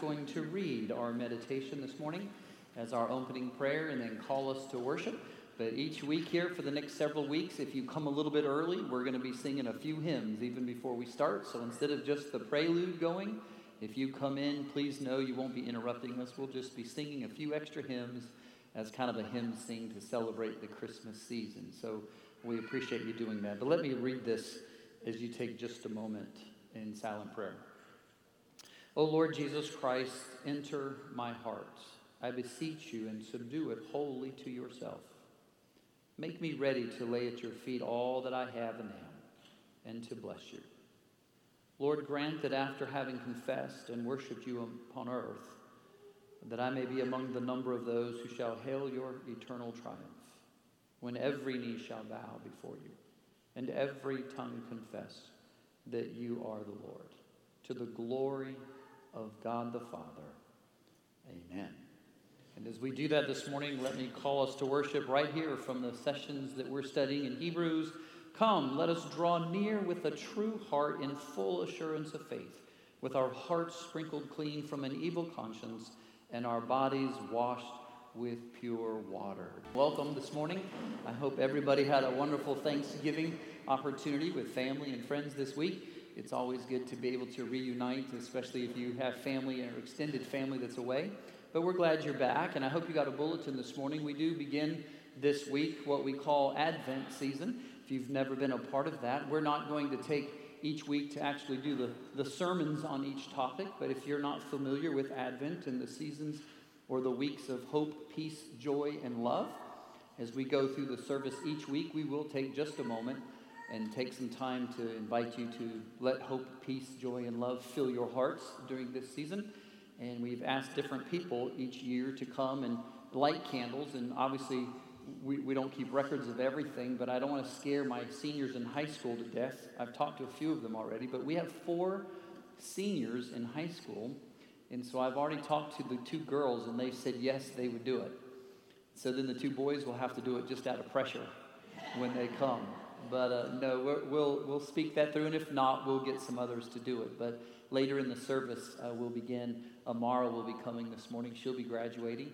going to read our meditation this morning as our opening prayer and then call us to worship. But each week here for the next several weeks, if you come a little bit early, we're going to be singing a few hymns even before we start. So instead of just the prelude going, if you come in, please know you won't be interrupting us. We'll just be singing a few extra hymns as kind of a hymn sing to celebrate the Christmas season. So we appreciate you doing that. But let me read this as you take just a moment in silent prayer. O Lord Jesus Christ, enter my heart. I beseech you and subdue it wholly to yourself. Make me ready to lay at your feet all that I have and am, and to bless you. Lord, grant that after having confessed and worshiped you upon earth, that I may be among the number of those who shall hail your eternal triumph, when every knee shall bow before you, and every tongue confess that you are the Lord, to the glory of God the Father. Amen. And as we do that this morning, let me call us to worship right here from the sessions that we're studying in Hebrews. Come, let us draw near with a true heart in full assurance of faith, with our hearts sprinkled clean from an evil conscience and our bodies washed with pure water. Welcome this morning. I hope everybody had a wonderful Thanksgiving opportunity with family and friends this week. It's always good to be able to reunite, especially if you have family or extended family that's away. But we're glad you're back, and I hope you got a bulletin this morning. We do begin this week what we call Advent season. If you've never been a part of that, we're not going to take each week to actually do the, the sermons on each topic, but if you're not familiar with Advent and the seasons or the weeks of hope, peace, joy, and love, as we go through the service each week, we will take just a moment and take some time to invite you to let hope, peace, joy, and love fill your hearts during this season. And we've asked different people each year to come and light candles. And obviously, we, we don't keep records of everything, but I don't want to scare my seniors in high school to death. I've talked to a few of them already, but we have four seniors in high school. And so I've already talked to the two girls, and they've said yes, they would do it. So then the two boys will have to do it just out of pressure when they come. But uh, no, we'll, we'll speak that through, and if not, we'll get some others to do it. But later in the service, uh, we'll begin. Amara will be coming this morning. She'll be graduating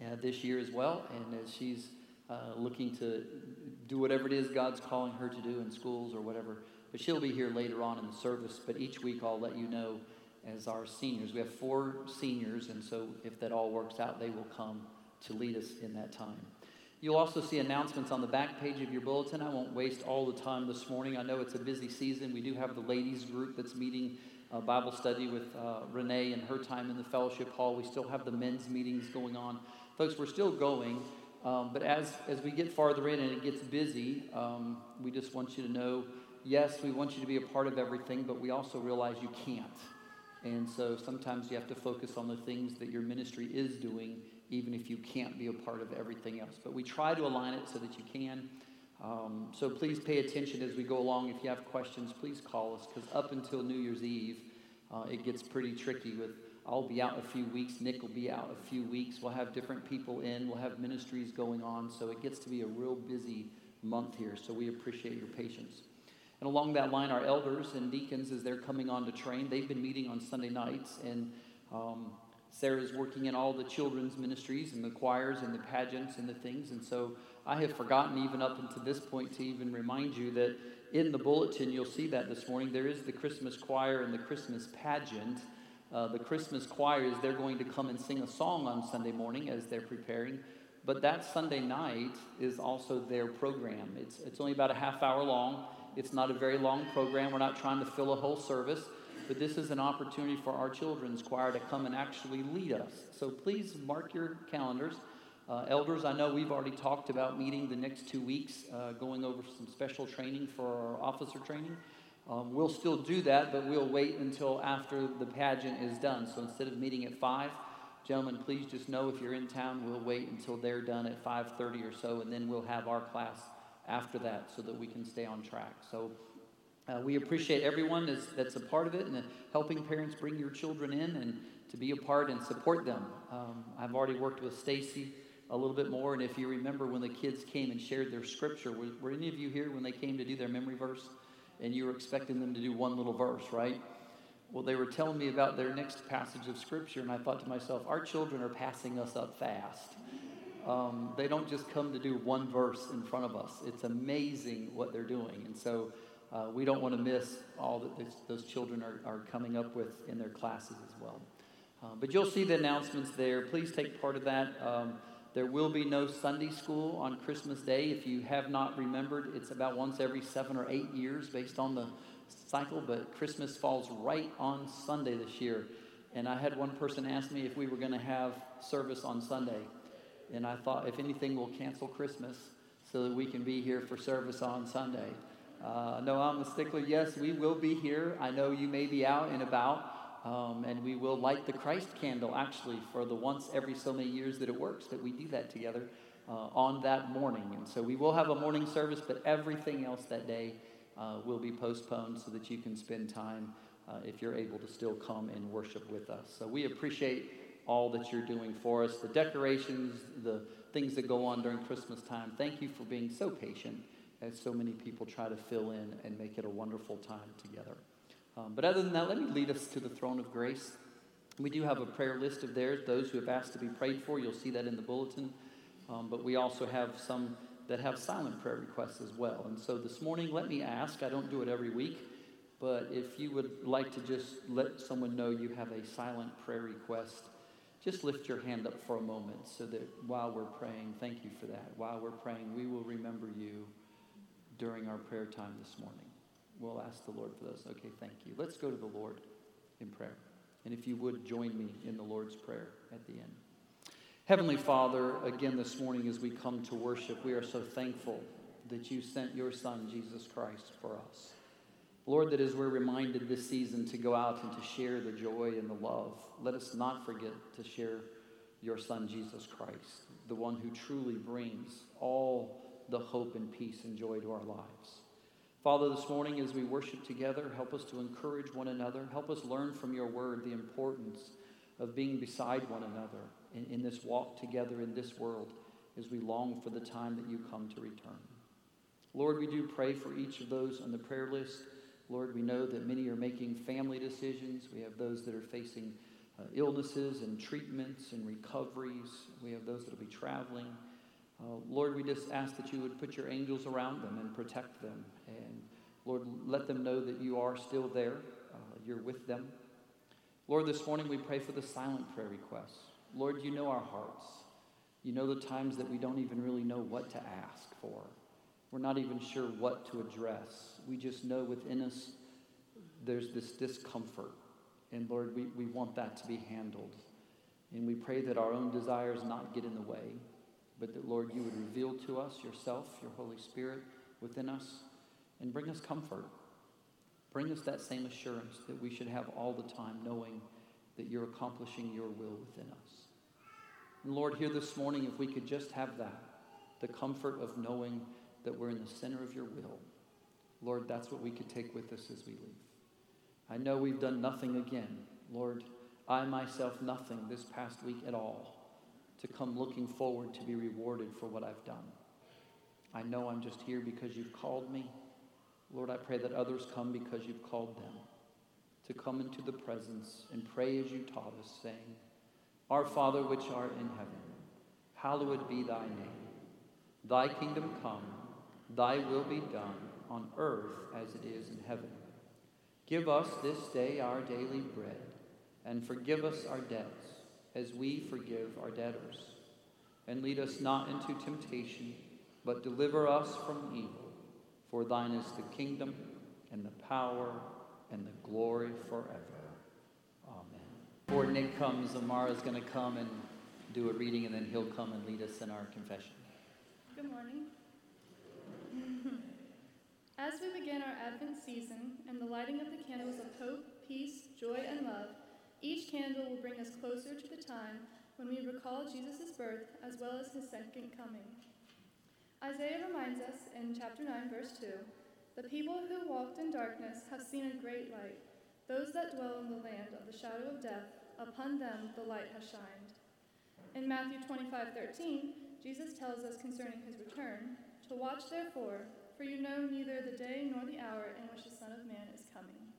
uh, this year as well, and as she's uh, looking to do whatever it is God's calling her to do in schools or whatever. But she'll be here later on in the service. But each week, I'll let you know as our seniors. We have four seniors, and so if that all works out, they will come to lead us in that time. You'll also see announcements on the back page of your bulletin. I won't waste all the time this morning. I know it's a busy season. We do have the ladies group that's meeting uh, Bible study with uh, Renee and her time in the fellowship hall. We still have the men's meetings going on. Folks, we're still going, um, but as, as we get farther in and it gets busy, um, we just want you to know yes, we want you to be a part of everything, but we also realize you can't. And so sometimes you have to focus on the things that your ministry is doing even if you can't be a part of everything else. But we try to align it so that you can. Um, so please pay attention as we go along. If you have questions, please call us because up until New Year's Eve, uh, it gets pretty tricky with I'll be out a few weeks, Nick will be out a few weeks. We'll have different people in, we'll have ministries going on. So it gets to be a real busy month here. So we appreciate your patience. And along that line, our elders and deacons, as they're coming on to train, they've been meeting on Sunday nights. And um, Sarah's working in all the children's ministries and the choirs and the pageants and the things. And so I have forgotten, even up until this point, to even remind you that in the bulletin, you'll see that this morning, there is the Christmas choir and the Christmas pageant. Uh, the Christmas choir is they're going to come and sing a song on Sunday morning as they're preparing. But that Sunday night is also their program. It's, it's only about a half hour long. It's not a very long program. We're not trying to fill a whole service but this is an opportunity for our children's choir to come and actually lead us. So please mark your calendars. Uh, elders, I know we've already talked about meeting the next two weeks, uh, going over some special training for our officer training. Um, we'll still do that, but we'll wait until after the pageant is done. So instead of meeting at 5, gentlemen, please just know if you're in town, we'll wait until they're done at 5.30 or so, and then we'll have our class after that so that we can stay on track. So uh, we appreciate everyone that's, that's, a part of it and helping parents bring your children in and to be a part and support them. Um, I've already worked with Stacy a little bit more, and if you remember when the kids came and shared their scripture, were, were any of you here when they came to do their memory verse and you were expecting them to do one little verse, right? Well, they were telling me about their next passage of Scripture, and I thought to myself, our children are passing us up fast. Um, they don't just come to do one verse in front of us. It's amazing what they're doing. And so uh, we don't want to miss all that this, those children are, are coming up with in their classes as well. Uh, but you'll see the announcements there. Please take part of that. Um, there will be no Sunday school on Christmas Day. If you have not remembered, it's about once every seven or eight years based on the cycle, but Christmas falls right on Sunday this year. And I had one person ask me if we were going to have service on Sunday. And I thought, if anything, we'll cancel Christmas so that we can be here for service on Sunday. Uh, no, I'm a stickler. Yes, we will be here. I know you may be out and about. Um, and we will light the Christ candle actually for the once every so many years that it works that we do that together uh, on that morning. And so we will have a morning service, but everything else that day uh, will be postponed so that you can spend time uh, if you're able to still come and worship with us. So we appreciate all that you're doing for us, the decorations, the things that go on during Christmas time. Thank you for being so patient as so many people try to fill in and make it a wonderful time together. Um, but other than that, let me lead us to the throne of grace. We do have a prayer list of theirs, those who have asked to be prayed for. You'll see that in the bulletin. Um, but we also have some that have silent prayer requests as well. And so this morning, let me ask I don't do it every week, but if you would like to just let someone know you have a silent prayer request, just lift your hand up for a moment so that while we're praying, thank you for that. While we're praying, we will remember you during our prayer time this morning. We'll ask the Lord for those. Okay, thank you. Let's go to the Lord in prayer. And if you would join me in the Lord's Prayer at the end. Heavenly Father, again this morning as we come to worship, we are so thankful that you sent your Son, Jesus Christ, for us. Lord, that as we're reminded this season to go out and to share the joy and the love, let us not forget to share your Son, Jesus Christ, the one who truly brings all the hope and peace and joy to our lives. Father, this morning as we worship together, help us to encourage one another. Help us learn from your word the importance of being beside one another in, in this walk together in this world as we long for the time that you come to return. Lord, we do pray for each of those on the prayer list Lord, we know that many are making family decisions. We have those that are facing uh, illnesses and treatments and recoveries. We have those that will be traveling. Uh, Lord, we just ask that you would put your angels around them and protect them. And Lord, let them know that you are still there, uh, you're with them. Lord, this morning we pray for the silent prayer requests. Lord, you know our hearts. You know the times that we don't even really know what to ask for. We're not even sure what to address. We just know within us there's this discomfort. And Lord, we, we want that to be handled. And we pray that our own desires not get in the way, but that, Lord, you would reveal to us yourself, your Holy Spirit within us, and bring us comfort. Bring us that same assurance that we should have all the time, knowing that you're accomplishing your will within us. And Lord, here this morning, if we could just have that, the comfort of knowing that we're in the center of your will. Lord, that's what we could take with us as we leave. I know we've done nothing again. Lord, I myself nothing this past week at all to come looking forward to be rewarded for what I've done. I know I'm just here because you've called me. Lord, I pray that others come because you've called them to come into the presence and pray as you taught us, saying, Our Father which art in heaven, hallowed be thy name. Thy kingdom come. Thy will be done on earth as it is in heaven. Give us this day our daily bread, and forgive us our debts as we forgive our debtors. And lead us not into temptation, but deliver us from evil. For thine is the kingdom, and the power, and the glory forever. Amen. Before Nick comes, Amara is going to come and do a reading, and then he'll come and lead us in our confession. Good morning. As we begin our Advent season and the lighting of the candles of hope, peace, joy, and love, each candle will bring us closer to the time when we recall Jesus' birth as well as his second coming. Isaiah reminds us in chapter 9, verse 2 The people who walked in darkness have seen a great light. Those that dwell in the land of the shadow of death, upon them the light has shined. In Matthew 25, 13, Jesus tells us concerning his return to watch therefore for you know neither the day nor the hour in which the Son of Man is coming.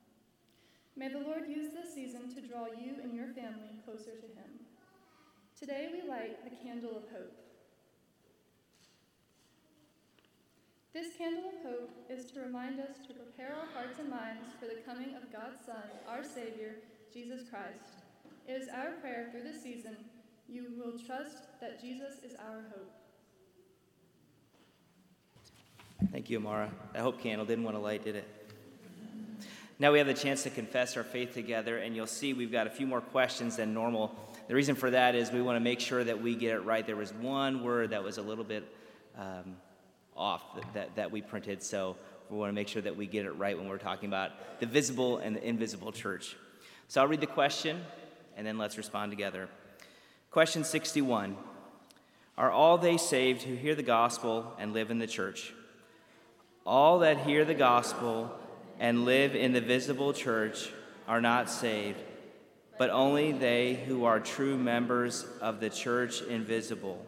May the Lord use this season to draw you and your family closer to Him. Today we light the candle of hope. This candle of hope is to remind us to prepare our hearts and minds for the coming of God's Son, our Savior, Jesus Christ. It is our prayer through this season you will trust that Jesus is our hope. Thank you, Amara. That hope candle didn't want to light, did it? Now we have the chance to confess our faith together, and you'll see we've got a few more questions than normal. The reason for that is we want to make sure that we get it right. There was one word that was a little bit um, off that, that we printed. So we want to make sure that we get it right when we're talking about the visible and the invisible church. So I'll read the question and then let's respond together. Question 61 Are all they saved who hear the gospel and live in the church? All that hear the gospel and live in the visible church are not saved, but only they who are true members of the church invisible.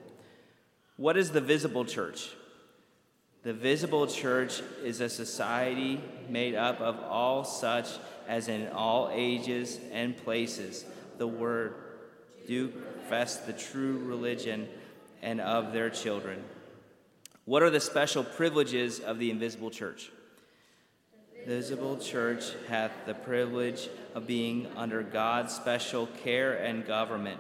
What is the visible church? The visible church is a society made up of all such as in all ages and places the word do profess the true religion and of their children. What are the special privileges of the invisible church? Visible church hath the privilege of being under God's special care and government,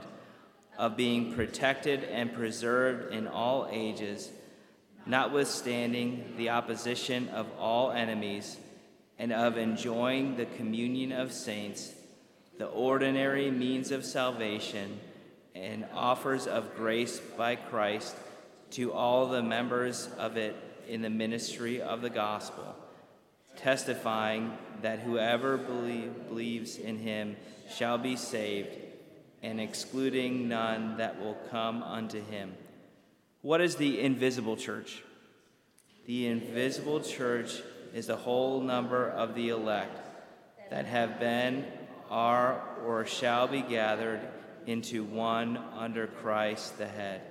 of being protected and preserved in all ages notwithstanding the opposition of all enemies, and of enjoying the communion of saints, the ordinary means of salvation, and offers of grace by Christ to all the members of it in the ministry of the gospel, testifying that whoever believe, believes in him shall be saved, and excluding none that will come unto him. What is the invisible church? The invisible church is the whole number of the elect that have been, are, or shall be gathered into one under Christ the head.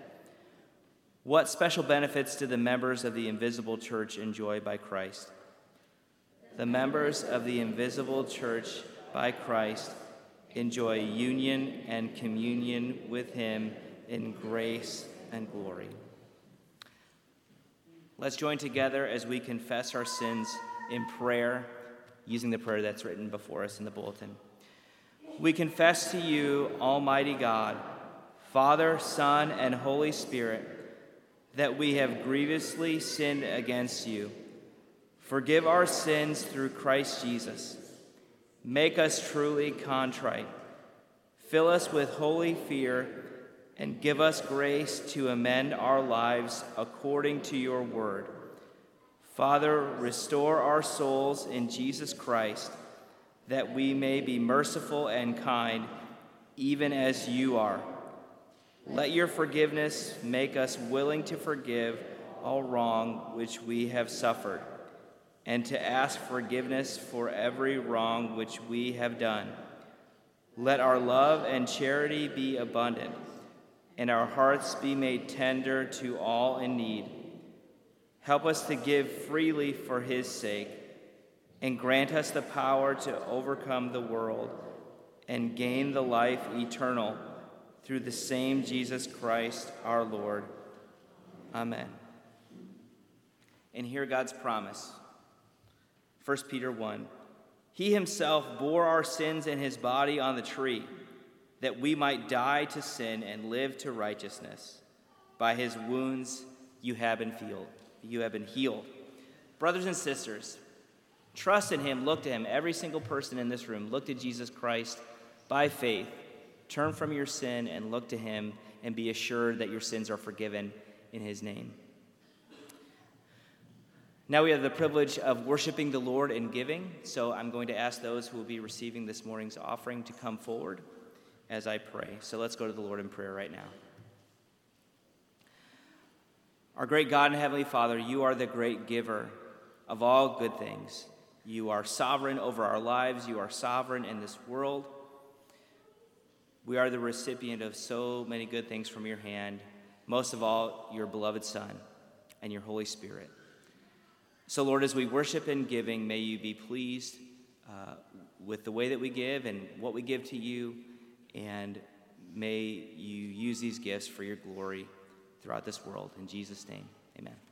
What special benefits do the members of the invisible church enjoy by Christ? The members of the invisible church by Christ enjoy union and communion with Him in grace and glory. Let's join together as we confess our sins in prayer using the prayer that's written before us in the bulletin. We confess to you, Almighty God, Father, Son, and Holy Spirit, that we have grievously sinned against you. Forgive our sins through Christ Jesus. Make us truly contrite. Fill us with holy fear and give us grace to amend our lives according to your word. Father, restore our souls in Jesus Christ, that we may be merciful and kind, even as you are. Let your forgiveness make us willing to forgive all wrong which we have suffered, and to ask forgiveness for every wrong which we have done. Let our love and charity be abundant and our hearts be made tender to all in need. Help us to give freely for his sake, and grant us the power to overcome the world and gain the life eternal through the same Jesus Christ our Lord. Amen. And hear God's promise. 1 Peter 1 He himself bore our sins in his body on the tree that we might die to sin and live to righteousness. By his wounds you have been healed. You have been healed. Brothers and sisters, trust in him, look to him. Every single person in this room, look to Jesus Christ by faith. Turn from your sin and look to him and be assured that your sins are forgiven in his name. Now we have the privilege of worshiping the Lord and giving, so I'm going to ask those who will be receiving this morning's offering to come forward as I pray. So let's go to the Lord in prayer right now. Our great God and Heavenly Father, you are the great giver of all good things. You are sovereign over our lives, you are sovereign in this world. We are the recipient of so many good things from your hand, most of all, your beloved Son and your Holy Spirit. So, Lord, as we worship in giving, may you be pleased uh, with the way that we give and what we give to you. And may you use these gifts for your glory throughout this world. In Jesus' name, amen.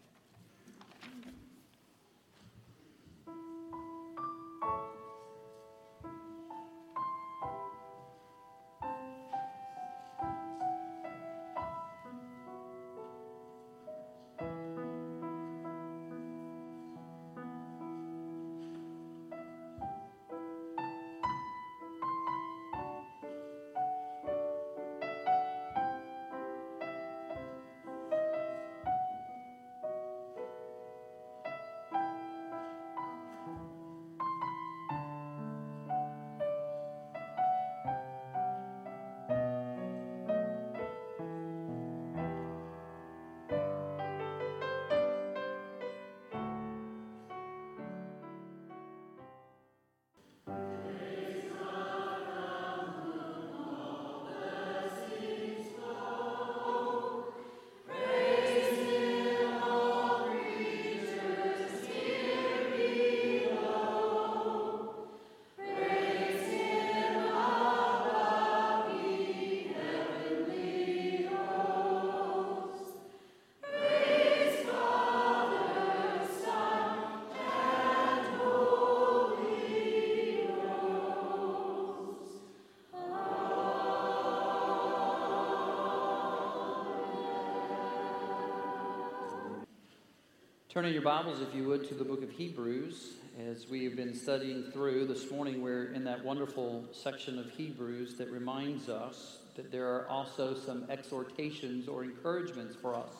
Turn in your Bibles, if you would, to the book of Hebrews. As we have been studying through this morning, we're in that wonderful section of Hebrews that reminds us that there are also some exhortations or encouragements for us.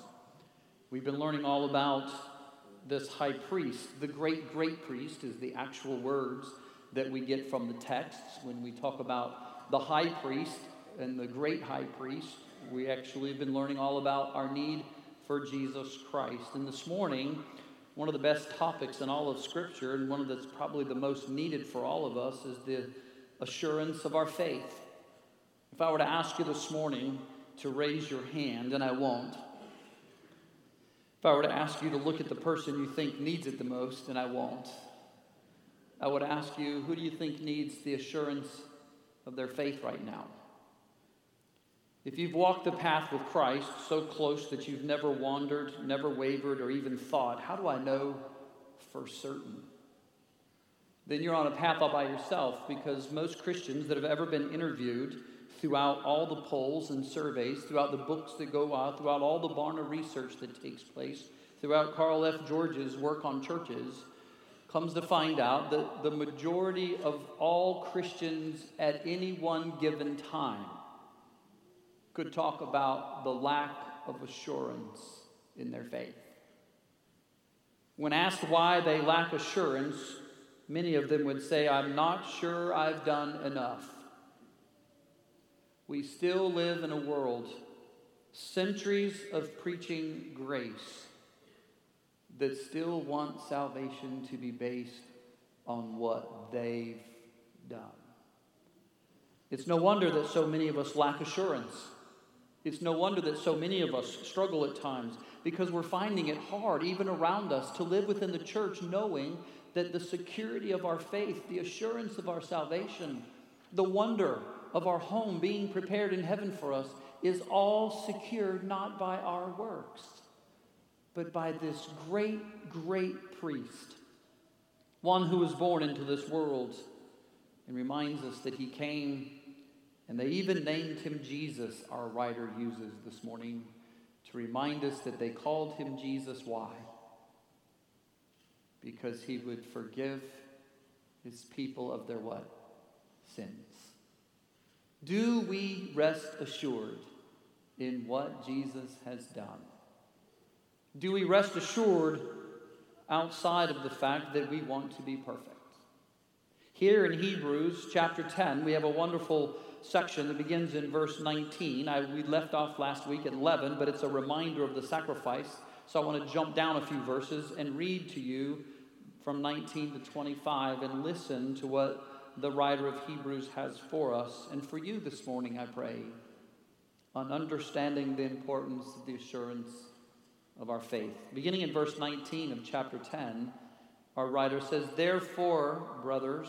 We've been learning all about this high priest. The great great priest is the actual words that we get from the texts. When we talk about the high priest and the great high priest, we actually have been learning all about our need for Jesus Christ. And this morning, one of the best topics in all of Scripture, and one that's probably the most needed for all of us, is the assurance of our faith. If I were to ask you this morning to raise your hand, and I won't, if I were to ask you to look at the person you think needs it the most, and I won't, I would ask you, who do you think needs the assurance of their faith right now? If you've walked the path with Christ so close that you've never wandered, never wavered, or even thought, how do I know for certain? Then you're on a path all by yourself because most Christians that have ever been interviewed throughout all the polls and surveys, throughout the books that go out, throughout all the Barna research that takes place, throughout Carl F. George's work on churches, comes to find out that the majority of all Christians at any one given time could talk about the lack of assurance in their faith. When asked why they lack assurance, many of them would say, I'm not sure I've done enough. We still live in a world, centuries of preaching grace, that still wants salvation to be based on what they've done. It's no wonder that so many of us lack assurance. It's no wonder that so many of us struggle at times because we're finding it hard, even around us, to live within the church knowing that the security of our faith, the assurance of our salvation, the wonder of our home being prepared in heaven for us is all secured not by our works, but by this great, great priest, one who was born into this world and reminds us that he came and they even named him Jesus, our writer uses this morning, to remind us that they called him Jesus. Why? Because he would forgive his people of their what? Sins. Do we rest assured in what Jesus has done? Do we rest assured outside of the fact that we want to be perfect? Here in Hebrews chapter 10, we have a wonderful section that begins in verse 19. I, we left off last week at 11, but it's a reminder of the sacrifice. So I want to jump down a few verses and read to you from 19 to 25 and listen to what the writer of Hebrews has for us and for you this morning, I pray, on understanding the importance of the assurance of our faith. Beginning in verse 19 of chapter 10, our writer says, Therefore, brothers,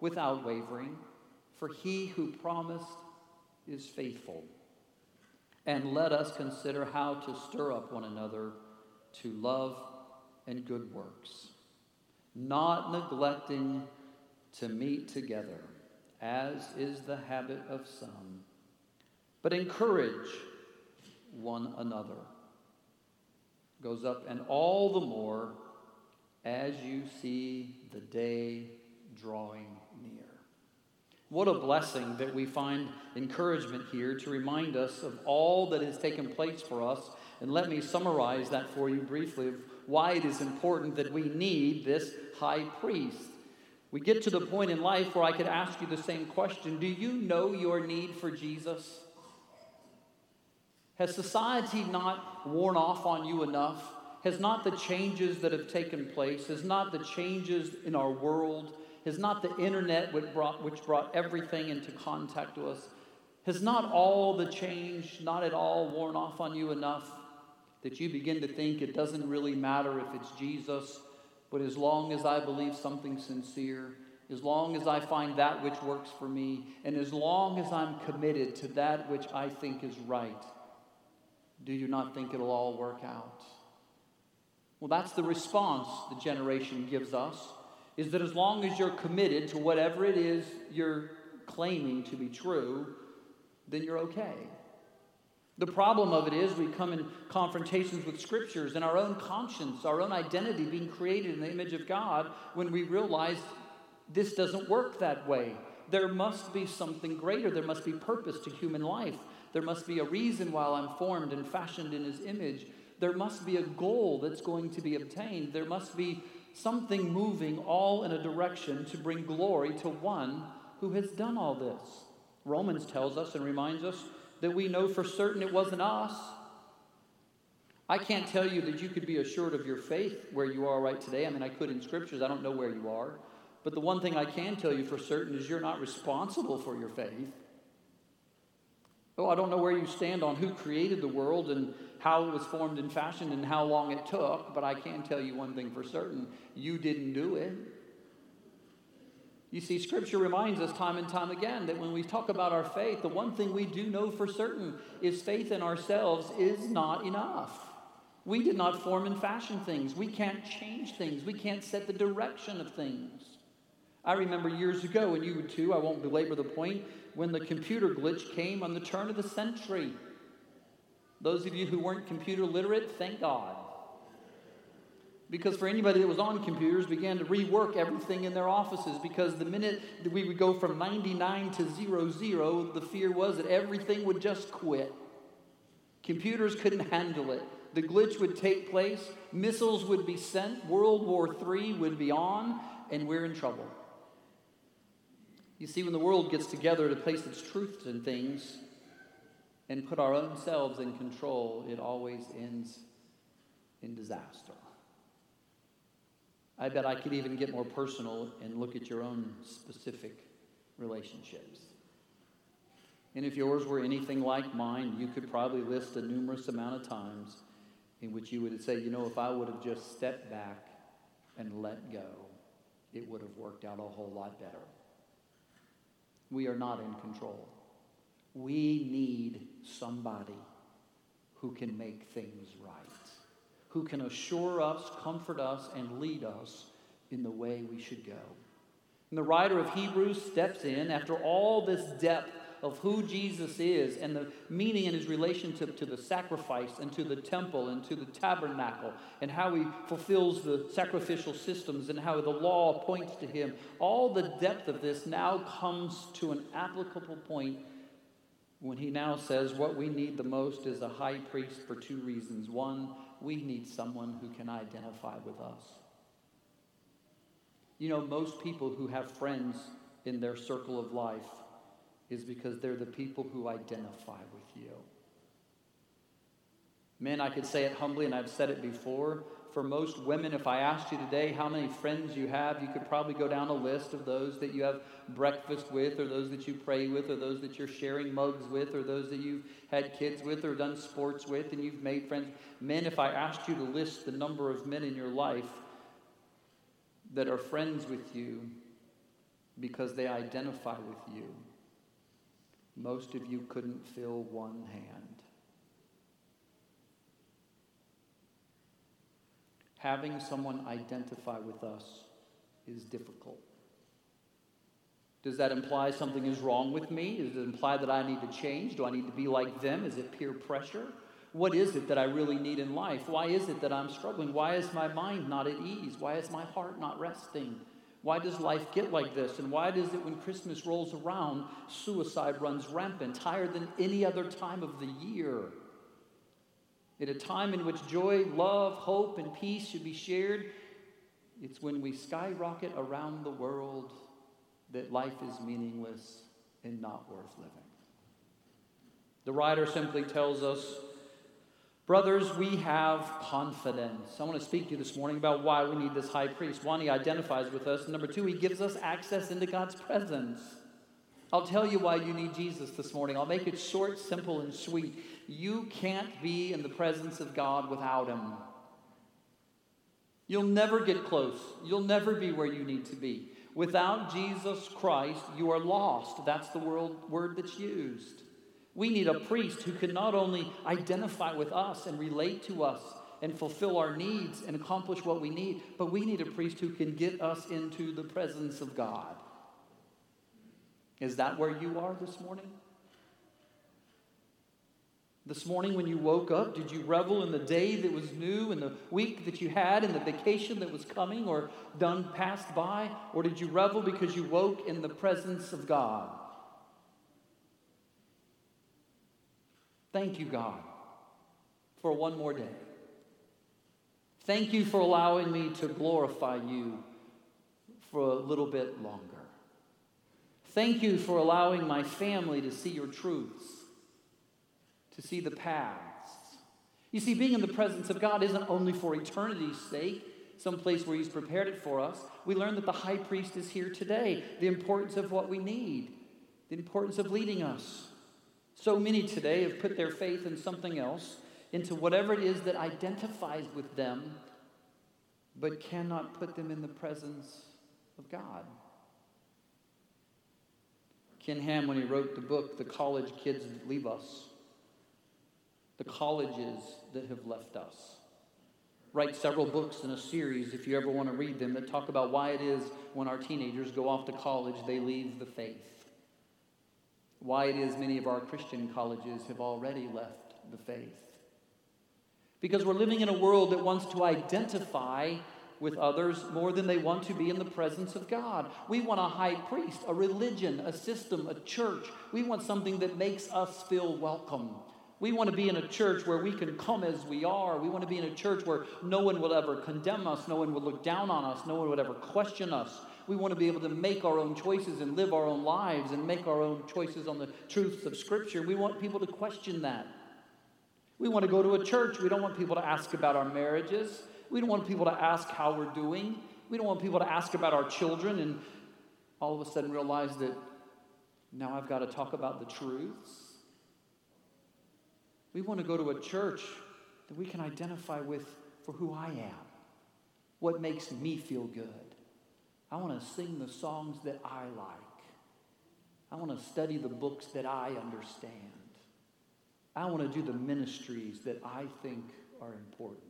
without wavering, for he who promised is faithful. And let us consider how to stir up one another to love and good works, not neglecting to meet together, as is the habit of some, but encourage one another. Goes up, and all the more as you see the day drawing. What a blessing that we find encouragement here to remind us of all that has taken place for us. And let me summarize that for you briefly of why it is important that we need this high priest. We get to the point in life where I could ask you the same question Do you know your need for Jesus? Has society not worn off on you enough? Has not the changes that have taken place, has not the changes in our world, has not the internet which brought, which brought everything into contact with us, has not all the change not at all worn off on you enough that you begin to think it doesn't really matter if it's Jesus, but as long as I believe something sincere, as long as I find that which works for me, and as long as I'm committed to that which I think is right, do you not think it'll all work out? Well, that's the response the generation gives us is that as long as you're committed to whatever it is you're claiming to be true, then you're okay. The problem of it is we come in confrontations with scriptures and our own conscience, our own identity being created in the image of God when we realize this doesn't work that way. There must be something greater. There must be purpose to human life. There must be a reason why I'm formed and fashioned in his image. There must be a goal that's going to be obtained. There must be something moving all in a direction to bring glory to one who has done all this. Romans tells us and reminds us that we know for certain it wasn't us. I can't tell you that you could be assured of your faith where you are right today. I mean, I could in scriptures, I don't know where you are. But the one thing I can tell you for certain is you're not responsible for your faith. Oh, I don't know where you stand on who created the world and how it was formed and fashioned and how long it took, but I can tell you one thing for certain you didn't do it. You see, Scripture reminds us time and time again that when we talk about our faith, the one thing we do know for certain is faith in ourselves is not enough. We did not form and fashion things. We can't change things. We can't set the direction of things. I remember years ago, and you too, I won't belabor the point, when the computer glitch came on the turn of the century. Those of you who weren't computer literate, thank God. Because for anybody that was on computers, began to rework everything in their offices because the minute that we would go from 99 to 00, the fear was that everything would just quit. Computers couldn't handle it. The glitch would take place, missiles would be sent, World War III would be on, and we're in trouble. You see, when the world gets together to place its truths in things, and put our own selves in control, it always ends in disaster. I bet I could even get more personal and look at your own specific relationships. And if yours were anything like mine, you could probably list a numerous amount of times in which you would say, you know, if I would have just stepped back and let go, it would have worked out a whole lot better. We are not in control. We need somebody who can make things right, who can assure us, comfort us, and lead us in the way we should go. And the writer of Hebrews steps in after all this depth of who Jesus is and the meaning in his relationship to the sacrifice and to the temple and to the tabernacle and how he fulfills the sacrificial systems and how the law points to him. All the depth of this now comes to an applicable point when he now says what we need the most is a high priest for two reasons. One, we need someone who can identify with us. You know, most people who have friends in their circle of life is because they're the people who identify with you. Men, I could say it humbly, and I've said it before. For most women, if I asked you today how many friends you have, you could probably go down a list of those that you have breakfast with, or those that you pray with, or those that you're sharing mugs with, or those that you've had kids with, or done sports with, and you've made friends. Men, if I asked you to list the number of men in your life that are friends with you because they identify with you, most of you couldn't fill one hand. having someone identify with us is difficult. Does that imply something is wrong with me? Does it imply that I need to change? Do I need to be like them? Is it peer pressure? What is it that I really need in life? Why is it that I'm struggling? Why is my mind not at ease? Why is my heart not resting? Why does life get like this? And why does it, when Christmas rolls around, suicide runs rampant, higher than any other time of the year? At a time in which joy, love, hope, and peace should be shared, it's when we skyrocket around the world that life is meaningless and not worth living. The writer simply tells us, Brothers, we have confidence. I want to speak to you this morning about why we need this high priest. One, he identifies with us. Number two, he gives us access into God's presence. I'll tell you why you need Jesus this morning. I'll make it short, simple, and sweet. You can't be in the presence of God without Him. You'll never get close. You'll never be where you need to be. Without Jesus Christ, you are lost. That's the word that's used. We need a priest who can not only identify with us and relate to us and fulfill our needs and accomplish what we need, but we need a priest who can get us into the presence of God. Is that where you are this morning? This morning, when you woke up, did you revel in the day that was new and the week that you had and the vacation that was coming or done passed by? Or did you revel because you woke in the presence of God? Thank you, God, for one more day. Thank you for allowing me to glorify you for a little bit longer. Thank you for allowing my family to see your truths to see the paths. You see, being in the presence of God isn't only for eternity's sake, some place where He's prepared it for us. We learn that the high priest is here today, the importance of what we need, the importance of leading us. So many today have put their faith in something else, into whatever it is that identifies with them, but cannot put them in the presence of God. Ken Ham, when he wrote the book, The College Kids Leave Us, the colleges that have left us. Write several books in a series, if you ever want to read them, that talk about why it is when our teenagers go off to college, they leave the faith. Why it is many of our Christian colleges have already left the faith. Because we're living in a world that wants to identify with others more than they want to be in the presence of God. We want a high priest, a religion, a system, a church. We want something that makes us feel welcome. We want to be in a church where we can come as we are. We want to be in a church where no one will ever condemn us, no one will look down on us, no one would ever question us. We want to be able to make our own choices and live our own lives and make our own choices on the truths of Scripture. We want people to question that. We want to go to a church. We don't want people to ask about our marriages. We don't want people to ask how we're doing. We don't want people to ask about our children and all of a sudden realize that now I've got to talk about the truths. We want to go to a church that we can identify with for who I am, what makes me feel good. I want to sing the songs that I like. I want to study the books that I understand. I want to do the ministries that I think are important.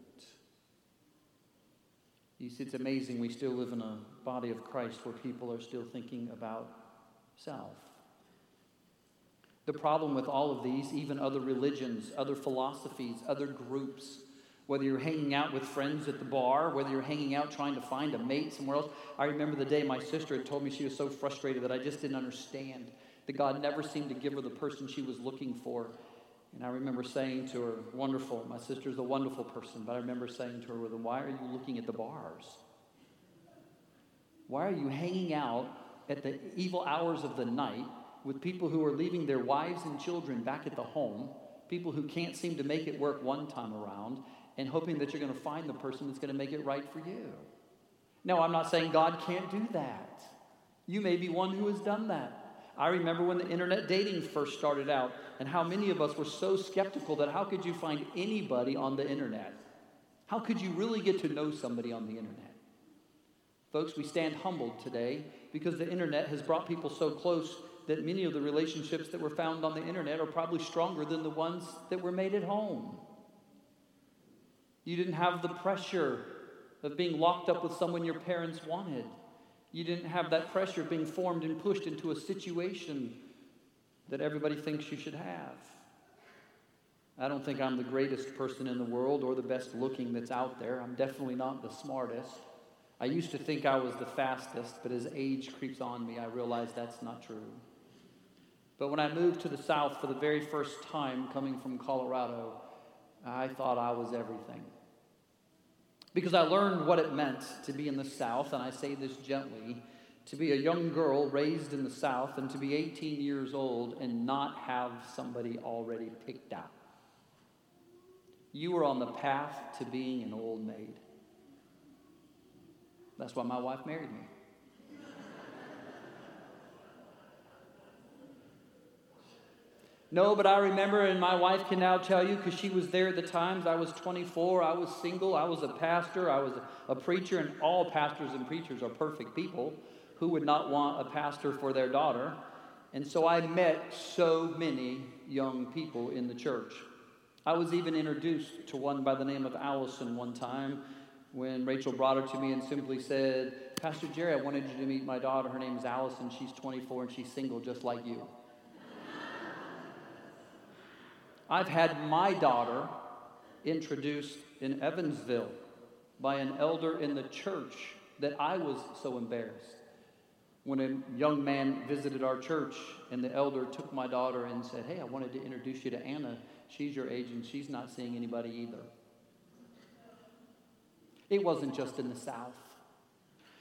You see, it's amazing we still live in a body of Christ where people are still thinking about self. The problem with all of these, even other religions, other philosophies, other groups, whether you're hanging out with friends at the bar, whether you're hanging out trying to find a mate somewhere else. I remember the day my sister had told me she was so frustrated that I just didn't understand that God never seemed to give her the person she was looking for. And I remember saying to her, Wonderful, my sister's a wonderful person, but I remember saying to her, Well, then why are you looking at the bars? Why are you hanging out at the evil hours of the night with people who are leaving their wives and children back at the home, people who can't seem to make it work one time around, and hoping that you're going to find the person that's going to make it right for you. No, I'm not saying God can't do that. You may be one who has done that. I remember when the internet dating first started out, and how many of us were so skeptical that how could you find anybody on the internet? How could you really get to know somebody on the internet? Folks, we stand humbled today because the internet has brought people so close that many of the relationships that were found on the internet are probably stronger than the ones that were made at home. You didn't have the pressure of being locked up with someone your parents wanted. You didn't have that pressure of being formed and pushed into a situation that everybody thinks you should have. I don't think I'm the greatest person in the world or the best looking that's out there. I'm definitely not the smartest. I used to think I was the fastest, but as age creeps on me, I realize that's not true. But when I moved to the South for the very first time coming from Colorado, I thought I was everything because I learned what it meant to be in the South, and I say this gently to be a young girl raised in the South and to be 18 years old and not have somebody already picked out. You were on the path to being an old maid. That's why my wife married me. No, but I remember, and my wife can now tell you because she was there at the times. I was 24, I was single, I was a pastor, I was a preacher, and all pastors and preachers are perfect people. Who would not want a pastor for their daughter? And so I met so many young people in the church. I was even introduced to one by the name of Allison one time when Rachel brought her to me and simply said, Pastor Jerry, I wanted you to meet my daughter. Her name is Allison. She's 24 and she's single just like you. I've had my daughter introduced in Evansville by an elder in the church that I was so embarrassed. When a young man visited our church and the elder took my daughter and said, Hey, I wanted to introduce you to Anna. She's your age and she's not seeing anybody either. It wasn't just in the South.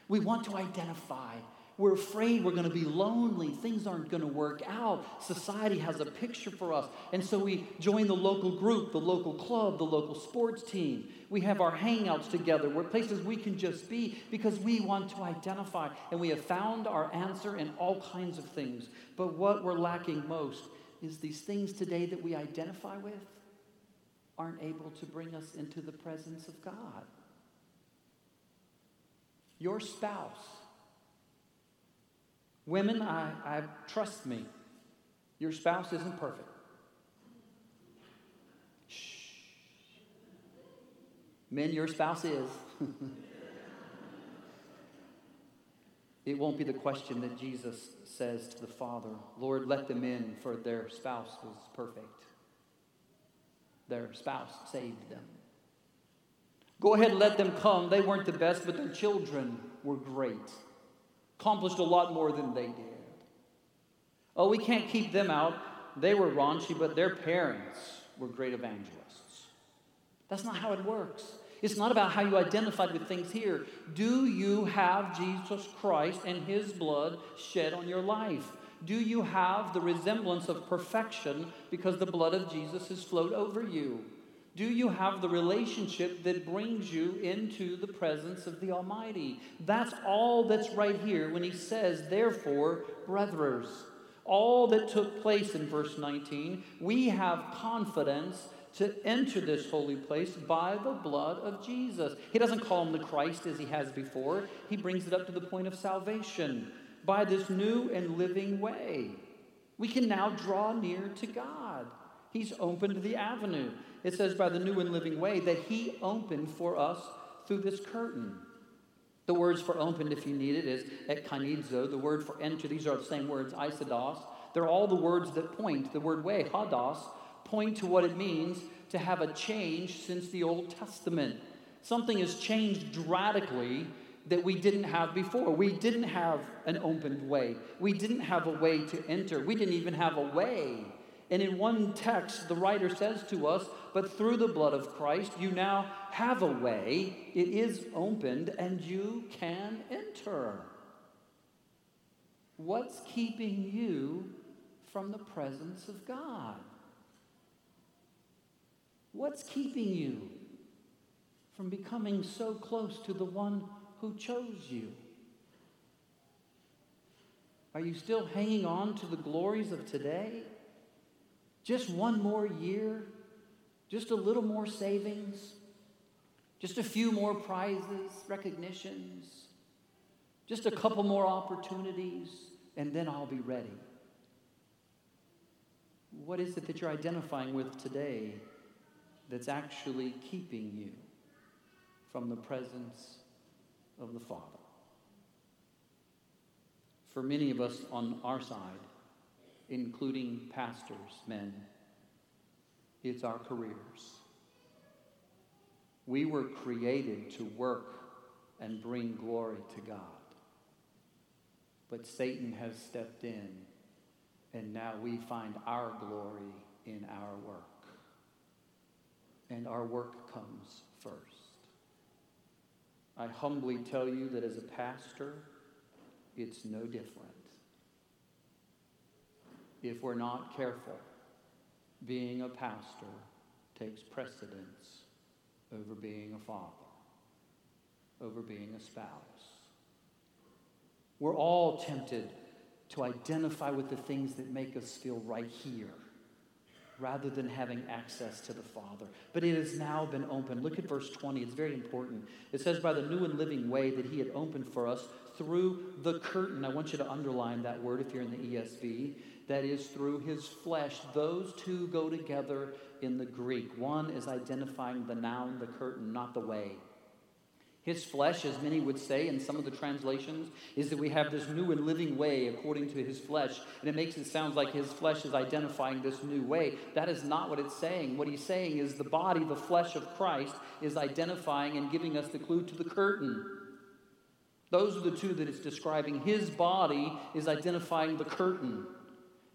We want to identify we're afraid we're going to be lonely. Things aren't going to work out. Society has a picture for us. And so we join the local group, the local club, the local sports team. We have our hangouts together. We're places we can just be because we want to identify. And we have found our answer in all kinds of things. But what we're lacking most is these things today that we identify with aren't able to bring us into the presence of God. Your spouse Women, I, I trust me. Your spouse isn't perfect. Shh. Men, your spouse is. it won't be the question that Jesus says to the Father, Lord, let them in, for their spouse was perfect. Their spouse saved them. Go ahead and let them come. They weren't the best, but their children were great accomplished a lot more than they did. Oh, we can't keep them out. They were raunchy, but their parents were great evangelists. That's not how it works. It's not about how you identified with things here. Do you have Jesus Christ and his blood shed on your life? Do you have the resemblance of perfection because the blood of Jesus has flowed over you? Do you have the relationship that brings you into the presence of the Almighty? That's all that's right here when he says, therefore, brothers. All that took place in verse 19, we have confidence to enter this holy place by the blood of Jesus. He doesn't call him the Christ as he has before, he brings it up to the point of salvation by this new and living way. We can now draw near to God. He's opened the avenue it says by the new and living way that he opened for us through this curtain. The words for opened, if you need it, is ekanizo. The word for enter, these are the same words, isodos. They're all the words that point, the word way, hados, point to what it means to have a change since the Old Testament. Something has changed radically that we didn't have before. We didn't have an opened way. We didn't have a way to enter. We didn't even have a way. And in one text, the writer says to us, But through the blood of Christ, you now have a way. It is opened, and you can enter. What's keeping you from the presence of God? What's keeping you from becoming so close to the one who chose you? Are you still hanging on to the glories of today? Just one more year? Just a little more savings? Just a few more prizes, recognitions? Just a couple more opportunities, and then I'll be ready. What is it that you're identifying with today that's actually keeping you from the presence of the Father? For many of us on our side, including pastors, men, it's our careers. We were created to work and bring glory to God. But Satan has stepped in, and now we find our glory in our work. And our work comes first. I humbly tell you that as a pastor, it's no different. If we're not careful, being a pastor takes precedence over being a father, over being a spouse we're all tempted to identify with the things that make us feel right here rather than having access to the Father. But it has now been opened. Look at verse 20, it's very important. It says, By the new and living way that He had opened for us through the curtain. I want you to underline that word if you're in the ESV. That is through His flesh. Those two go together in the Greek. One is identifying the noun, the curtain, not the way. His flesh, as many would say in some of the translations, is that we have this new and living way according to his flesh. And it makes it sound like his flesh is identifying this new way. That is not what it's saying. What he's saying is the body, the flesh of Christ, is identifying and giving us the clue to the curtain. Those are the two that it's describing. His body is identifying the curtain.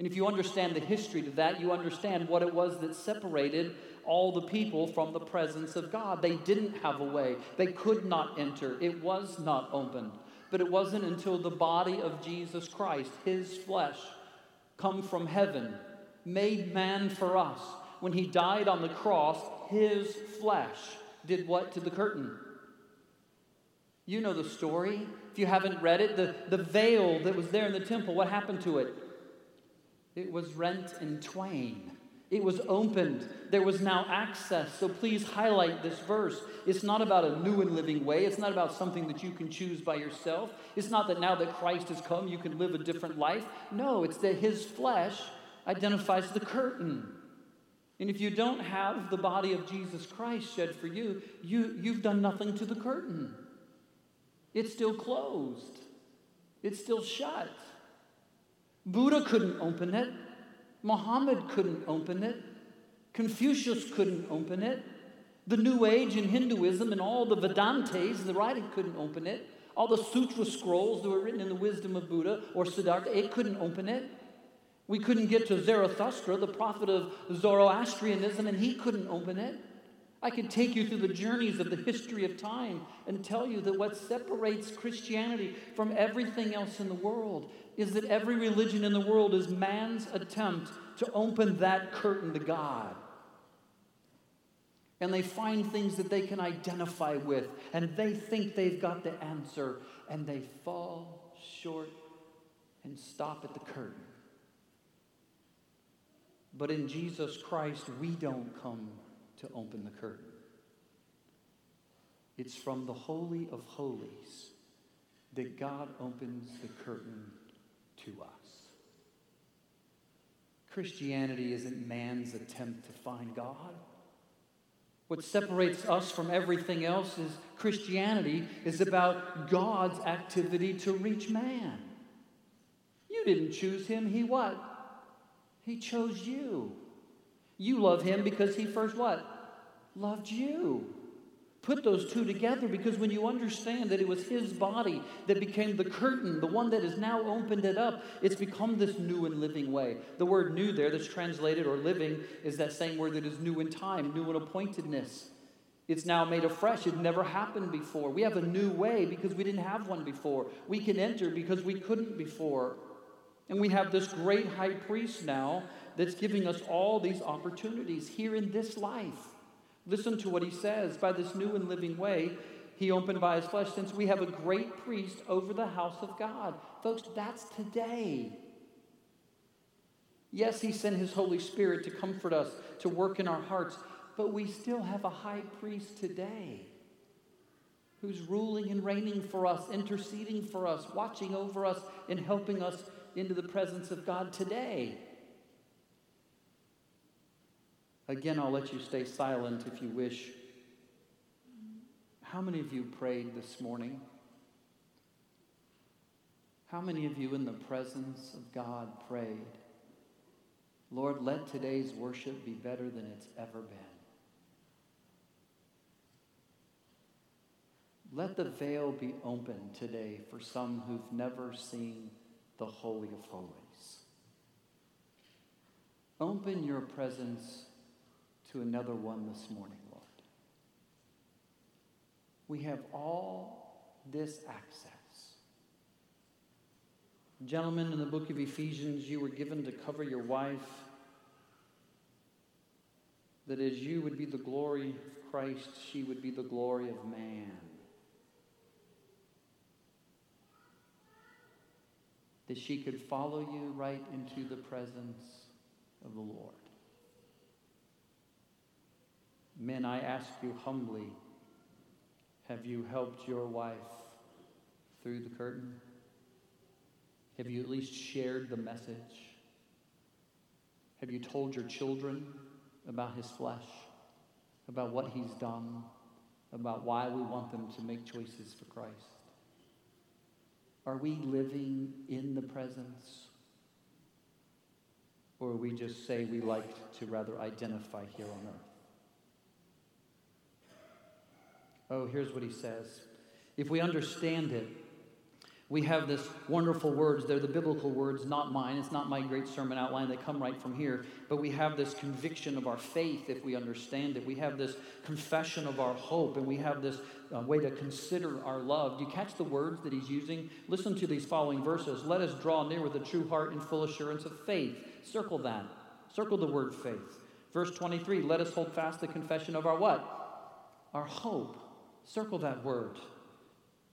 And if you understand the history to that, you understand what it was that separated all the people from the presence of God. They didn't have a way, they could not enter, it was not open. But it wasn't until the body of Jesus Christ, his flesh, come from heaven, made man for us, when he died on the cross, his flesh did what to the curtain? You know the story. If you haven't read it, the, the veil that was there in the temple, what happened to it? It was rent in twain. It was opened. There was now access. So please highlight this verse. It's not about a new and living way. It's not about something that you can choose by yourself. It's not that now that Christ has come, you can live a different life. No, it's that his flesh identifies the curtain. And if you don't have the body of Jesus Christ shed for you, you you've done nothing to the curtain. It's still closed, it's still shut. Buddha couldn't open it. Muhammad couldn't open it. Confucius couldn't open it. The New Age and Hinduism and all the Vedantas, the writing couldn't open it. All the sutra scrolls that were written in the wisdom of Buddha or Siddhartha, it couldn't open it. We couldn't get to Zarathustra, the prophet of Zoroastrianism, and he couldn't open it. I could take you through the journeys of the history of time and tell you that what separates Christianity from everything else in the world is that every religion in the world is man's attempt to open that curtain to God. And they find things that they can identify with, and they think they've got the answer, and they fall short and stop at the curtain. But in Jesus Christ, we don't come to open the curtain. It's from the Holy of Holies that God opens the curtain to us. Christianity isn't man's attempt to find God. What separates us from everything else is Christianity is about God's activity to reach man. You didn't choose him, he what? He chose you. You love him because he first what? Loved you put those two together because when you understand that it was his body that became the curtain, the one that has now opened it up, it's become this new and living way. The word new there that's translated or living is that same word that is new in time, new in appointedness. It's now made afresh. It never happened before. We have a new way because we didn't have one before. We can enter because we couldn't before. And we have this great high priest now that's giving us all these opportunities here in this life. Listen to what he says by this new and living way he opened by his flesh, since we have a great priest over the house of God. Folks, that's today. Yes, he sent his Holy Spirit to comfort us, to work in our hearts, but we still have a high priest today who's ruling and reigning for us, interceding for us, watching over us, and helping us into the presence of God today. Again, I'll let you stay silent if you wish. How many of you prayed this morning? How many of you in the presence of God prayed, Lord, let today's worship be better than it's ever been? Let the veil be open today for some who've never seen the Holy of Holies. Open your presence to another one this morning, Lord. We have all this access. Gentlemen, in the book of Ephesians, you were given to cover your wife, that as you would be the glory of Christ, she would be the glory of man. That she could follow you right into the presence of the Lord. Men, I ask you humbly have you helped your wife through the curtain? Have you at least shared the message? Have you told your children about his flesh, about what he's done, about why we want them to make choices for Christ? Are we living in the presence? Or we just say we like to rather identify here on earth? Oh, here's what he says. If we understand it, we have this wonderful words. They're the biblical words, not mine. It's not my great sermon outline. They come right from here. But we have this conviction of our faith if we understand it. We have this confession of our hope, and we have this uh, way to consider our love. Do you catch the words that he's using? Listen to these following verses. Let us draw near with a true heart and full assurance of faith. Circle that. Circle the word faith. Verse 23 Let us hold fast the confession of our what? Our hope. Circle that word.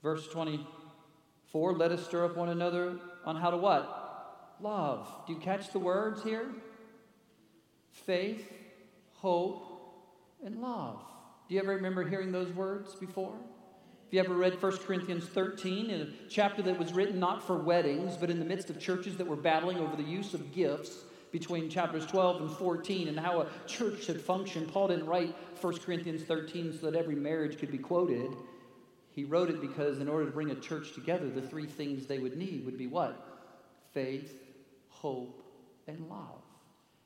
Verse 24, let us stir up one another on how to what? Love. Do you catch the words here? Faith, hope, and love. Do you ever remember hearing those words before? Have you ever read 1 Corinthians 13, in a chapter that was written not for weddings, but in the midst of churches that were battling over the use of gifts? Between chapters 12 and 14 and how a church should function. Paul didn't write 1 Corinthians 13 so that every marriage could be quoted. He wrote it because in order to bring a church together, the three things they would need would be what? Faith, hope, and love.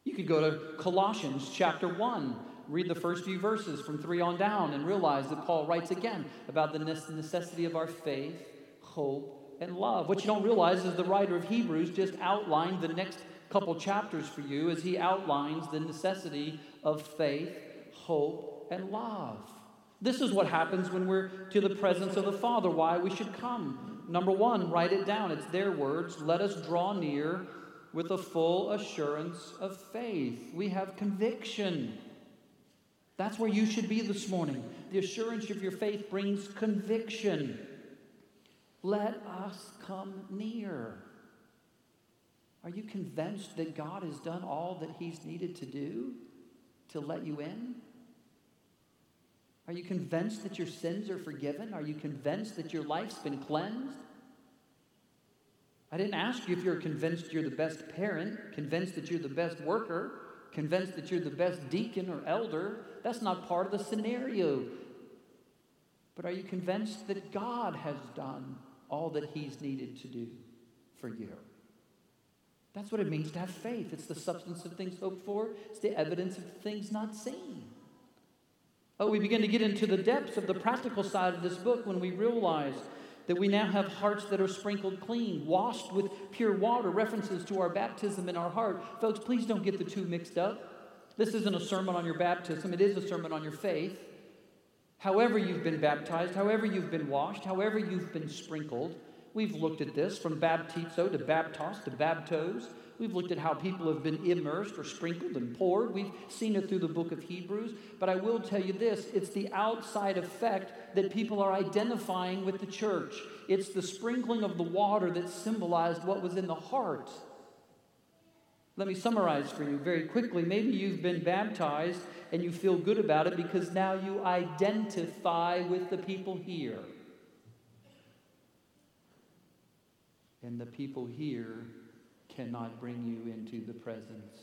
You could go to Colossians chapter 1, read the first few verses from 3 on down, and realize that Paul writes again about the necessity of our faith, hope, and love. What you don't realize is the writer of Hebrews just outlined the next couple chapters for you as he outlines the necessity of faith, hope, and love. This is what happens when we're to the presence of the Father, why we should come. Number one, write it down. It's their words. Let us draw near with a full assurance of faith. We have conviction. That's where you should be this morning. The assurance of your faith brings conviction. Let us come near. Are you convinced that God has done all that He's needed to do to let you in? Are you convinced that your sins are forgiven? Are you convinced that your life's been cleansed? I didn't ask you if you're convinced you're the best parent, convinced that you're the best worker, convinced that you're the best deacon or elder. That's not part of the scenario. But are you convinced that God has done all that He's needed to do for you? That's what it means to have faith. It's the substance of things hoped for, it's the evidence of things not seen. Oh, we begin to get into the depths of the practical side of this book when we realize that we now have hearts that are sprinkled clean, washed with pure water, references to our baptism in our heart. Folks, please don't get the two mixed up. This isn't a sermon on your baptism, it is a sermon on your faith. However, you've been baptized, however, you've been washed, however, you've been sprinkled, We've looked at this from baptizo to baptos to baptos. We've looked at how people have been immersed or sprinkled and poured. We've seen it through the book of Hebrews. But I will tell you this it's the outside effect that people are identifying with the church. It's the sprinkling of the water that symbolized what was in the heart. Let me summarize for you very quickly. Maybe you've been baptized and you feel good about it because now you identify with the people here. And the people here cannot bring you into the presence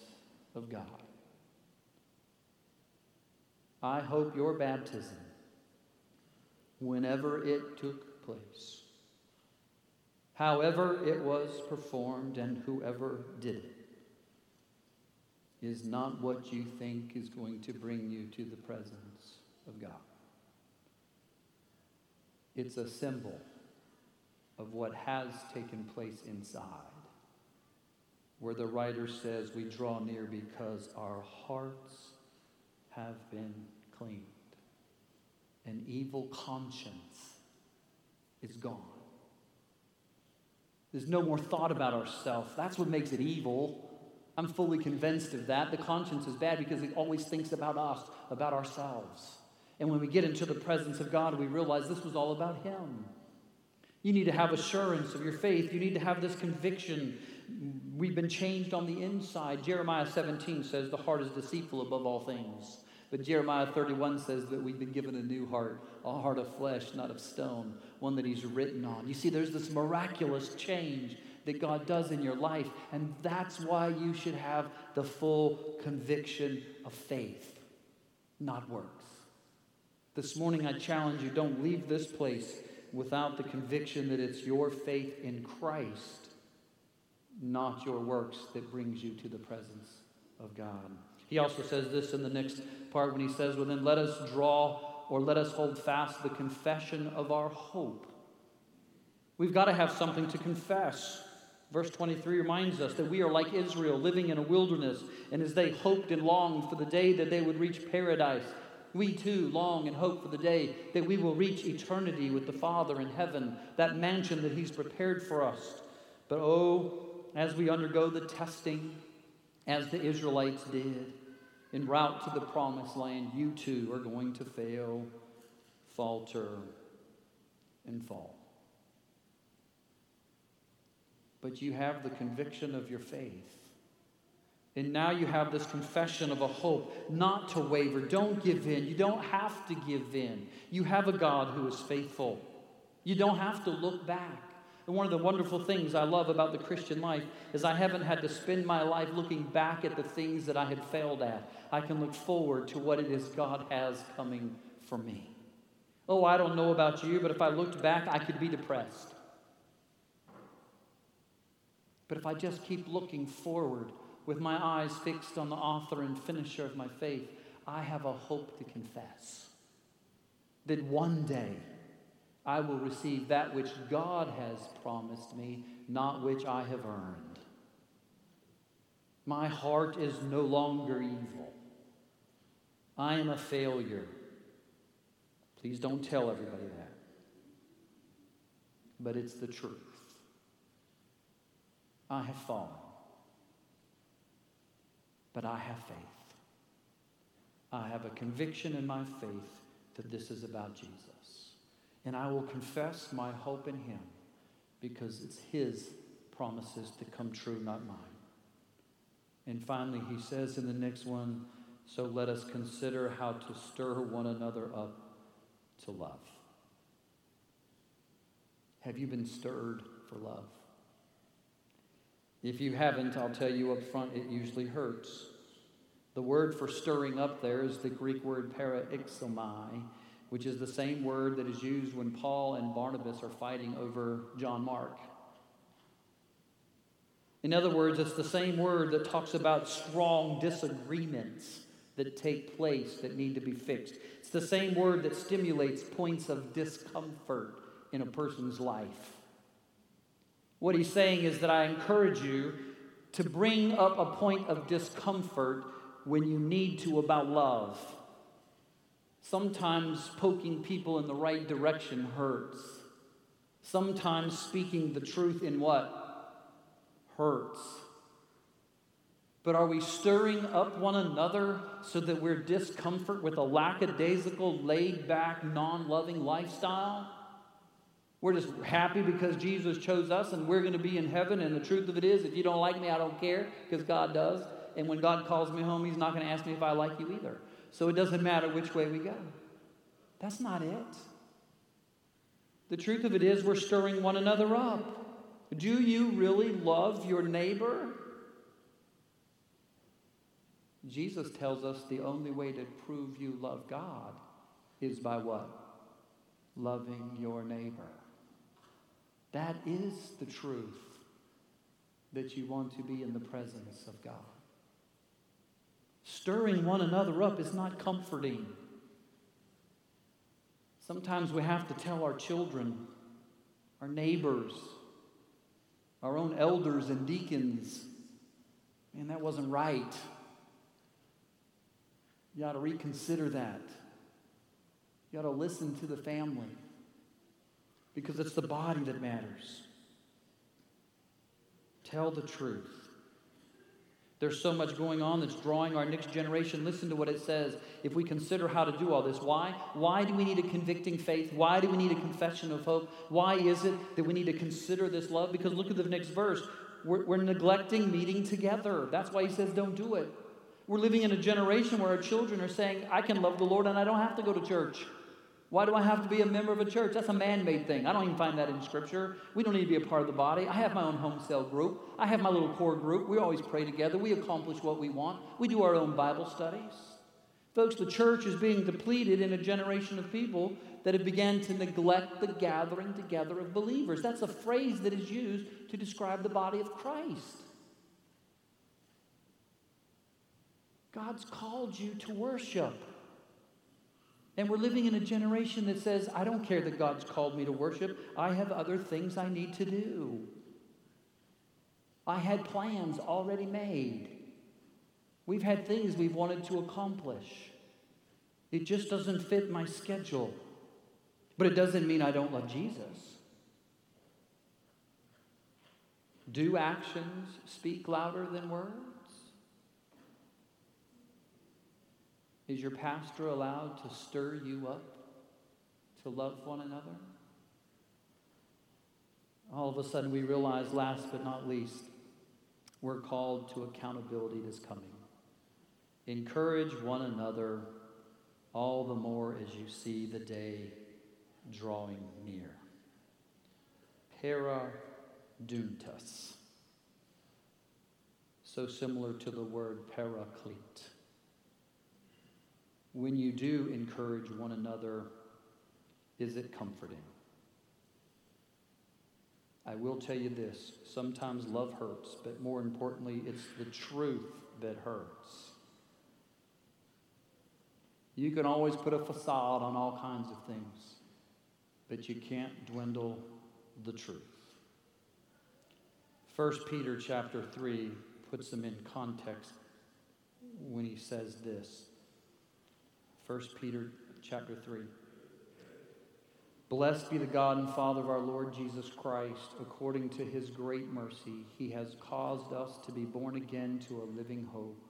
of God. I hope your baptism, whenever it took place, however it was performed, and whoever did it, is not what you think is going to bring you to the presence of God. It's a symbol of what has taken place inside, where the writer says we draw near because our hearts have been cleaned. An evil conscience is gone. There's no more thought about ourselves. That's what makes it evil. I'm fully convinced of that. The conscience is bad because it always thinks about us, about ourselves. And when we get into the presence of God, we realize this was all about Him. You need to have assurance of your faith. You need to have this conviction. We've been changed on the inside. Jeremiah 17 says the heart is deceitful above all things. But Jeremiah 31 says that we've been given a new heart, a heart of flesh, not of stone, one that He's written on. You see, there's this miraculous change that God does in your life. And that's why you should have the full conviction of faith, not works. This morning, I challenge you don't leave this place without the conviction that it's your faith in Christ, not your works, that brings you to the presence of God. He also says this in the next part when he says, Well, then let us draw or let us hold fast the confession of our hope. We've got to have something to confess. Verse 23 reminds us that we are like Israel, living in a wilderness, and as they hoped and longed for the day that they would reach paradise, we too long and hope for the day that we will reach eternity with the Father in heaven, that mansion that He's prepared for us. But oh, as we undergo the testing, as the Israelites did, en route to the promised land, you too are going to fail, falter, and fall but you have the conviction of your faith. And now you have this confession of a hope not to waver. Don't give in. You don't have to give in. You have a God who is faithful. You don't have to look back. And one of the wonderful things I love about the Christian life is I haven't had to spend my life looking back at the things that I had failed at. I can look forward to what it is God has coming for me. Oh, I don't know about you, but if I looked back, I could be depressed. But if I just keep looking forward with my eyes fixed on the author and finisher of my faith, I have a hope to confess that one day I will receive that which God has promised me, not which I have earned. My heart is no longer evil. I am a failure. Please don't tell everybody that. But it's the truth. I have fallen, but I have faith. I have a conviction in my faith that this is about Jesus. And I will confess my hope in him because it's his promises to come true, not mine. And finally, he says in the next one, so let us consider how to stir one another up to love. Have you been stirred for love? If you haven't, I'll tell you up front, it usually hurts. The word for stirring up there is the Greek word paraixomai, which is the same word that is used when Paul and Barnabas are fighting over John Mark. In other words, it's the same word that talks about strong disagreements that take place that need to be fixed. It's the same word that stimulates points of discomfort in a person's life. What he's saying is that I encourage you to bring up a point of discomfort when you need to about love. Sometimes poking people in the right direction hurts. Sometimes speaking the truth in what? Hurts. But are we stirring up one another so that we're discomfort with a lackadaisical, laid back, non loving lifestyle? We're just happy because Jesus chose us and we're going to be in heaven. And the truth of it is, if you don't like me, I don't care because God does. And when God calls me home, He's not going to ask me if I like you either. So it doesn't matter which way we go. That's not it. The truth of it is, we're stirring one another up. Do you really love your neighbor? Jesus tells us the only way to prove you love God is by what? Loving your neighbor. That is the truth that you want to be in the presence of God. Stirring one another up is not comforting. Sometimes we have to tell our children, our neighbors, our own elders and deacons, man, that wasn't right. You ought to reconsider that. You ought to listen to the family because it's the body that matters. Tell the truth. There's so much going on that's drawing our next generation. Listen to what it says. If we consider how to do all this, why? Why do we need a convicting faith? Why do we need a confession of hope? Why is it that we need to consider this love? Because look at the next verse. We're, we're neglecting meeting together. That's why he says, don't do it. We're living in a generation where our children are saying, I can love the Lord and I don't have to go to church. Why do I have to be a member of a church? That's a man made thing. I don't even find that in Scripture. We don't need to be a part of the body. I have my own home cell group, I have my little core group. We always pray together. We accomplish what we want. We do our own Bible studies. Folks, the church is being depleted in a generation of people that have begun to neglect the gathering together of believers. That's a phrase that is used to describe the body of Christ. God's called you to worship. And we're living in a generation that says, I don't care that God's called me to worship. I have other things I need to do. I had plans already made. We've had things we've wanted to accomplish. It just doesn't fit my schedule. But it doesn't mean I don't love Jesus. Do actions speak louder than words? Is your pastor allowed to stir you up to love one another? All of a sudden, we realize, last but not least, we're called to accountability that's coming. Encourage one another all the more as you see the day drawing near. Para duntas. So similar to the word paraclete when you do encourage one another, is it comforting? I will tell you this sometimes love hurts, but more importantly, it's the truth that hurts. You can always put a facade on all kinds of things, but you can't dwindle the truth. 1 Peter chapter 3 puts them in context when he says this 1 Peter chapter 3. Blessed be the God and Father of our Lord Jesus Christ. According to his great mercy, he has caused us to be born again to a living hope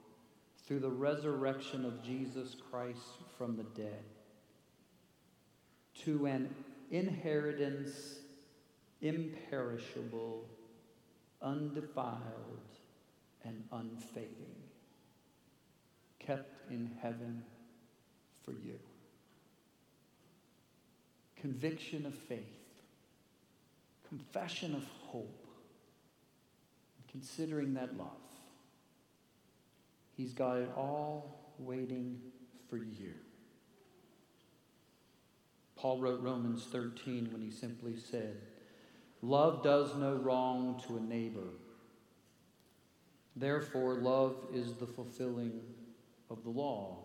through the resurrection of Jesus Christ from the dead, to an inheritance imperishable, undefiled, and unfading, kept in heaven for you. Conviction of faith, confession of hope, considering that love. He's got it all waiting for you. Paul wrote Romans 13 when he simply said, Love does no wrong to a neighbor. Therefore, love is the fulfilling of the law.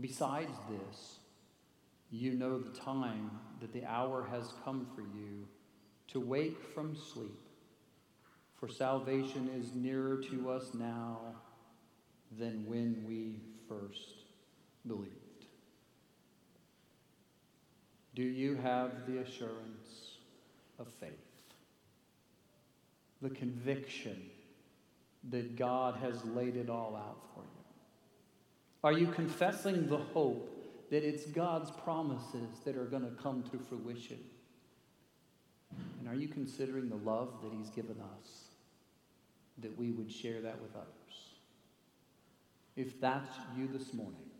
Besides this, you know the time that the hour has come for you to wake from sleep. For salvation is nearer to us now than when we first believed. Do you have the assurance of faith. The conviction that God has laid it all out for you. Are you confessing the hope that it's God's promises that are going to come to fruition? And are you considering the love that He's given us that we would share that with others? If that's you this morning,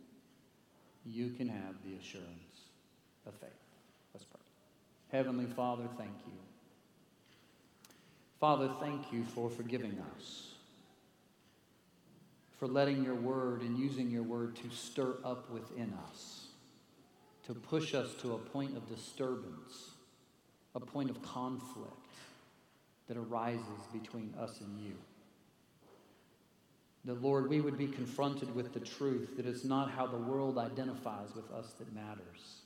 you can have the assurance of faith. Let's pray. Heavenly Father, thank you. Father, thank you for forgiving us, for letting your word and using your word to stir up within us, to push us to a point of disturbance, a point of conflict that arises between us and you. That, Lord, we would be confronted with the truth that it's not how the world identifies with us that matters.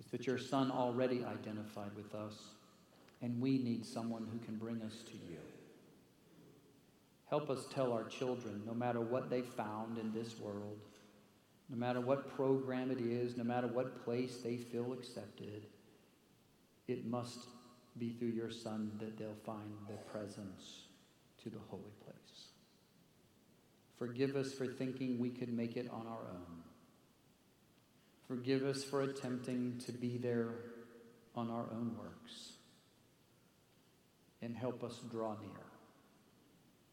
It's that your Son already identified with us, and we need someone who can bring us to you. Help us tell our children, no matter what they found in this world, no matter what program it is, no matter what place they feel accepted, it must be through your Son that they'll find the presence to the holy place. Forgive us for thinking we could make it on our own. Forgive us for attempting to be there on our own works. And help us draw near.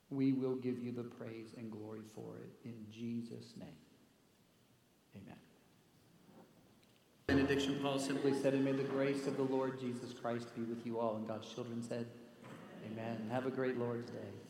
We will give you the praise and glory for it in Jesus' name. Amen. Benediction, Paul simply said, And may the grace of the Lord Jesus Christ be with you all. And God's children said, Amen. Have a great Lord's day.